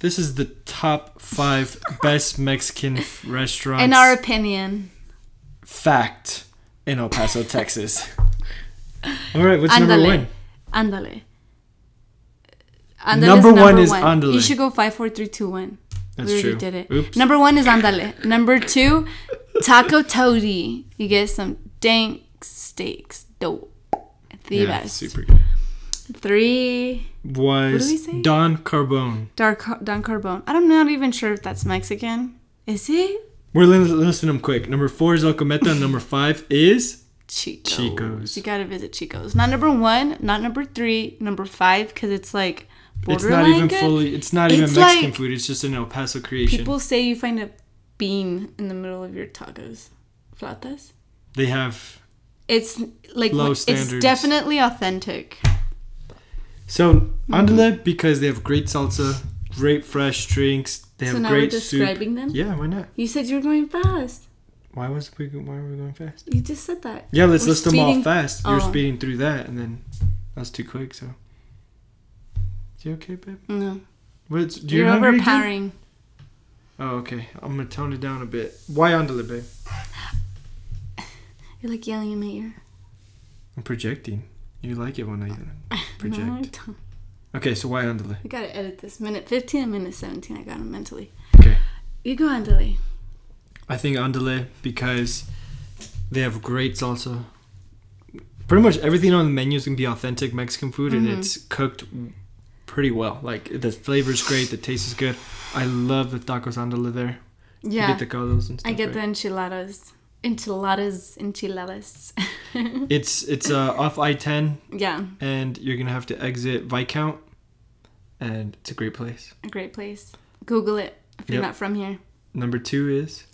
This is the top five best Mexican restaurants. In our opinion. fact in El Paso, Texas. All right, what's number Ándale. one? Ándale. Ándale Number is one is ándale. You should go five, four, three, two, one. That's we true. did it. Oops. Number one is andale. Number two, taco tote. You get some dank steaks. Dope. The yeah, best. super good. Three, Was? Don Carbone. dark Don Carbone. I'm not even sure if that's Mexican. Is it? We're li- listing them quick. Number four is El Cometa. and number five is Chico's. Chico's. You gotta visit Chico's. Not number one, not number three, number five, because it's like it's not even good. fully. It's not even Mexican like- food. It's just an El Paso creation. People say you find a bean in the middle of your tacos. Flautas? they have It's like Low standards. it's definitely authentic. So Mm-hmm. andale because they have great salsa, great fresh drinks. They have So now we're great soup. describing them? Yeah, why not? You said you were going fast. Why was we? Why were we going fast? You just said that. Yeah, let's We're list them all speeding- fast. You're Oh. speeding through that, and then that's too quick. So, you okay, babe? No. What's, do you You're overpowering. Oh, okay. I'm gonna tone it down a bit. Why andale, babe? You're like yelling in my ear. I'm projecting. You like it when I project. No, I don't. Okay, so why andale? I gotta edit this. Minute 15 and minute 17. I got them mentally. Okay. You go, Andale. I think andale because they have great salsa. Pretty much everything on the menu is gonna be authentic Mexican food, and Mhm. it's cooked pretty well. Like the flavor's great, the taste is good. I love the tacos andale there. You Yeah. get the caldos and stuff. I get right? the enchiladas. Enchiladas. Enchiladas. It's it's uh, off I ten, yeah. and you're gonna have to exit Viscount, and it's a great place. A great place. Google it if you're not from here. Number two is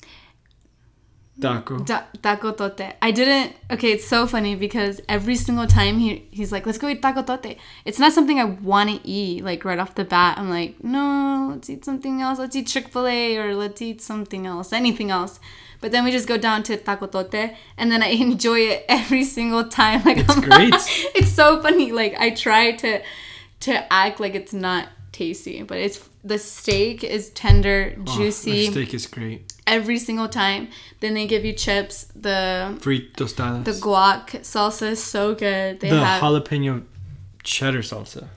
taco. Da- taco tote. I didn't. Okay, it's so funny because every single time he he's like, "Let's go eat taco tote." It's not something I want to eat like right off the bat. I'm like, "No, let's eat something else. Let's eat Chick Fil A or let's eat something else, anything else." But then we just go down to taco tote, and then I enjoy it every single time. Like It's I'm great. not- it's so funny. Like I try to to act like it's not tasty, but it's the steak is tender, Oh, juicy steak is great. every single time. Then they give you chips. The Free tostadas. the guac salsa is so good. They the have. jalapeno cheddar salsa.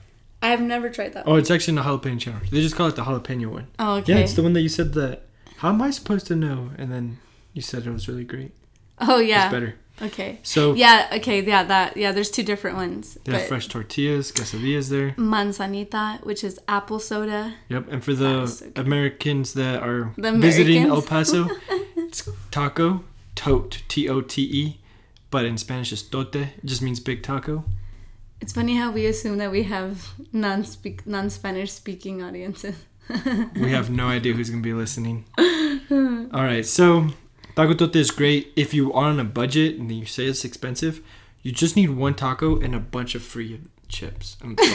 I have never tried that. Oh, it's actually not jalapeno cheddar. They just call it the jalapeno one. Oh, okay. Yeah, it's the one that you said that. How am I supposed to know? And then you said it was really great. oh yeah, It's better. Okay. So Yeah. Okay. Yeah. That. Yeah. There's two different ones. they have fresh tortillas, quesadillas there. manzanita, which is apple soda. Yep, and for the so. Americans that are The visiting El Paso, it's taco, tote, T O T E, but in Spanish it's tote. It just means big taco. It's funny how we assume that we have non-speak non-Spanish speaking audiences. We have no idea who's gonna be listening. All right, so taco is great if you are on a budget and you say it's expensive. You just need one taco and a bunch of free chips and.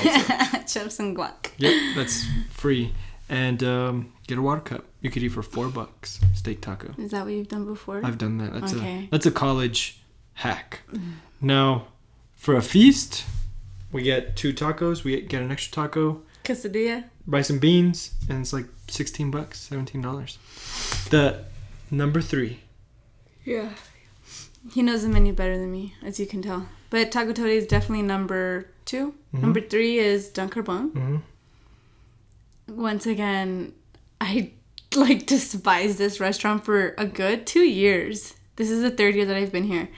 Chips and guac. yep, that's free. And um, get a water cup. You could eat for four bucks. Steak taco. Is that what you've done before? I've done that. That's Okay. a that's a college hack. Now, for a feast, we get two tacos. We get an extra taco, Quesadilla. rice and beans, and it's like sixteen bucks, seventeen dollars. The number three. Yeah. He knows the menu better than me, as you can tell. But Taco Tote is definitely number 2 Mhm. Number three is Don Carbone. hmm Once again, I like despise this restaurant for a good two years. This is the third year that I've been here.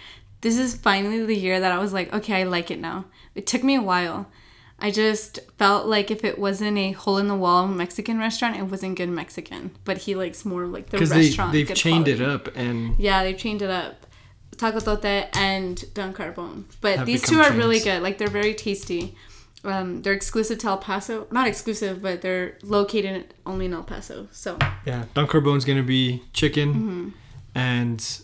This is finally the year that I was like, okay, I like it now. It took me a while. I just felt like if it wasn't a hole in the wall Mexican restaurant, it wasn't good Mexican. But he likes more like the they restaurant. they've good chained it up and Yeah, they've chained it up. Taco Tote and Don Carbone. But these two are really good. Like they're very tasty. Um, they're exclusive to El Paso. Not exclusive, but they're located only in El Paso. So yeah, Don Carbone's gonna be chicken Mm-hmm. and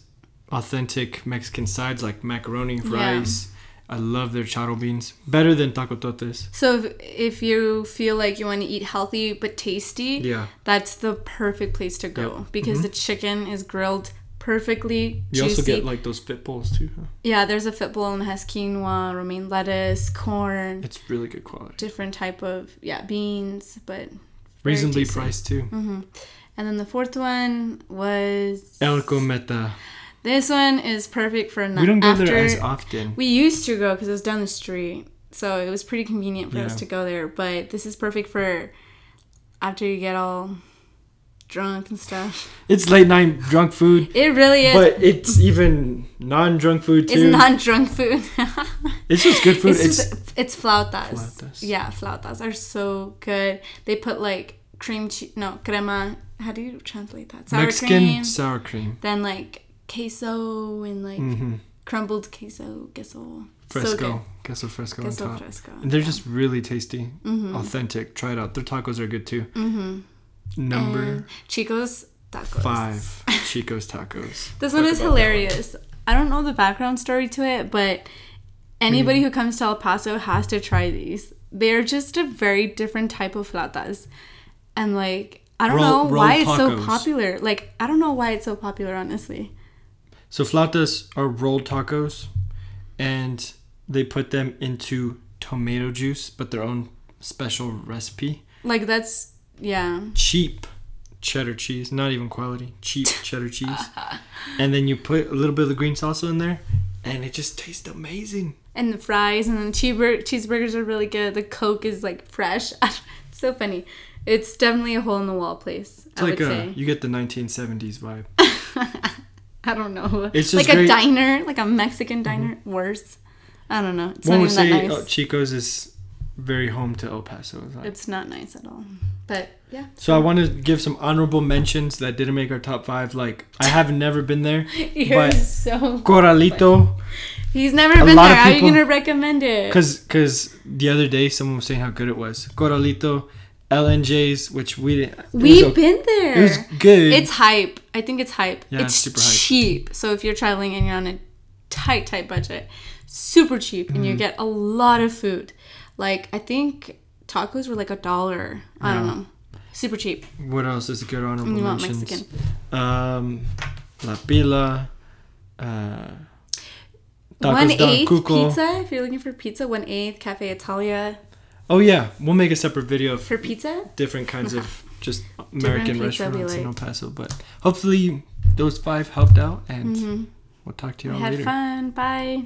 authentic Mexican sides like macaroni, Yeah. I love their charro beans. Better than taco totes. so if, if you feel like you want to eat healthy but tasty, Yeah. that's the perfect place to go Yep. because Mhm. the chicken is grilled perfectly You juicy. also get like those fit bowls too. Huh? yeah, there's a fit bowl and has quinoa, romaine lettuce, corn, It's really good quality. different type of yeah beans, but Reasonably tasty. priced too. hmm And then the fourth one was El Cometa. This one is perfect for night We don't go after. there as often. We used to go because it was down the street, so it was pretty convenient for us to go there. But this is perfect for after you get all drunk and stuff. It's late night drunk food, It really is. but it's even non-drunk food too. it's not drunk food. It's just good food. it's It's, just it's flautas. Flautas. Yeah, flautas are so good. They put like cream cheese. No, crema. How do you translate that? Sour Mexican cream. sour cream. Then like queso and like hmm crumbled queso. Queso. Fresco, good. queso fresco Queso on top. fresco. And they're just really tasty, Mm-hmm. authentic. Try it out. Their tacos are good too. Mm-hmm. Number And Chico's tacos. five, Chico's tacos. This one is hilarious. I don't know the background story to it, but anybody Hmm. who comes to El Paso has to try these. They're just a very different type of flautas. And like I don't Roll- know rolled why it's so popular. Like I don't know why it's so popular honestly. So flautas are rolled tacos, and they put them into tomato juice, but their own special recipe. Like that's yeah. Cheap cheddar cheese, not even quality. Cheap cheddar cheese, and then you put a little bit of the green salsa in there, and it just tastes amazing. And the fries and then cheeseburger cheeseburgers are really good. The Coke is like fresh. it's so funny. It's definitely a hole in the wall place. It's I like would a say. you get the 1970s vibe. I don't know. It's just like a great- Mm-hmm. diner, like a Mexican diner. Worse. I don't know. It's One not would even that say nice. uh, Chico's is very home to El Paso. like- it's not nice at all. But yeah. So I want to give some honorable mentions that didn't make our top five. Like I have never been there. You're But- so. Coralito, He's never A been there. of How are you gonna recommend it? cause cause the other day someone was saying how good it was. Coralito, L&J's, which we didn't. We've been there. It was good. It's hype. I think it's hype. Yeah, it's super hype. cheap. So if you're traveling and you're on a tight, tight budget, super cheap, and Mm-hmm. you get a lot of food. Like I think tacos were like a dollar. I don't know. Super cheap. what else is a good honorable And you mentions? Mexican. Um, La Pila. Uh, One eighth pizza. If you're looking for pizza, one eighth Cafe Italia Oh yeah, we'll make a separate video for pizza. different kinds of just American restaurants in El. Paso. But hopefully those five helped out, and Mhm. we'll talk to you We all had later. fun. Bye.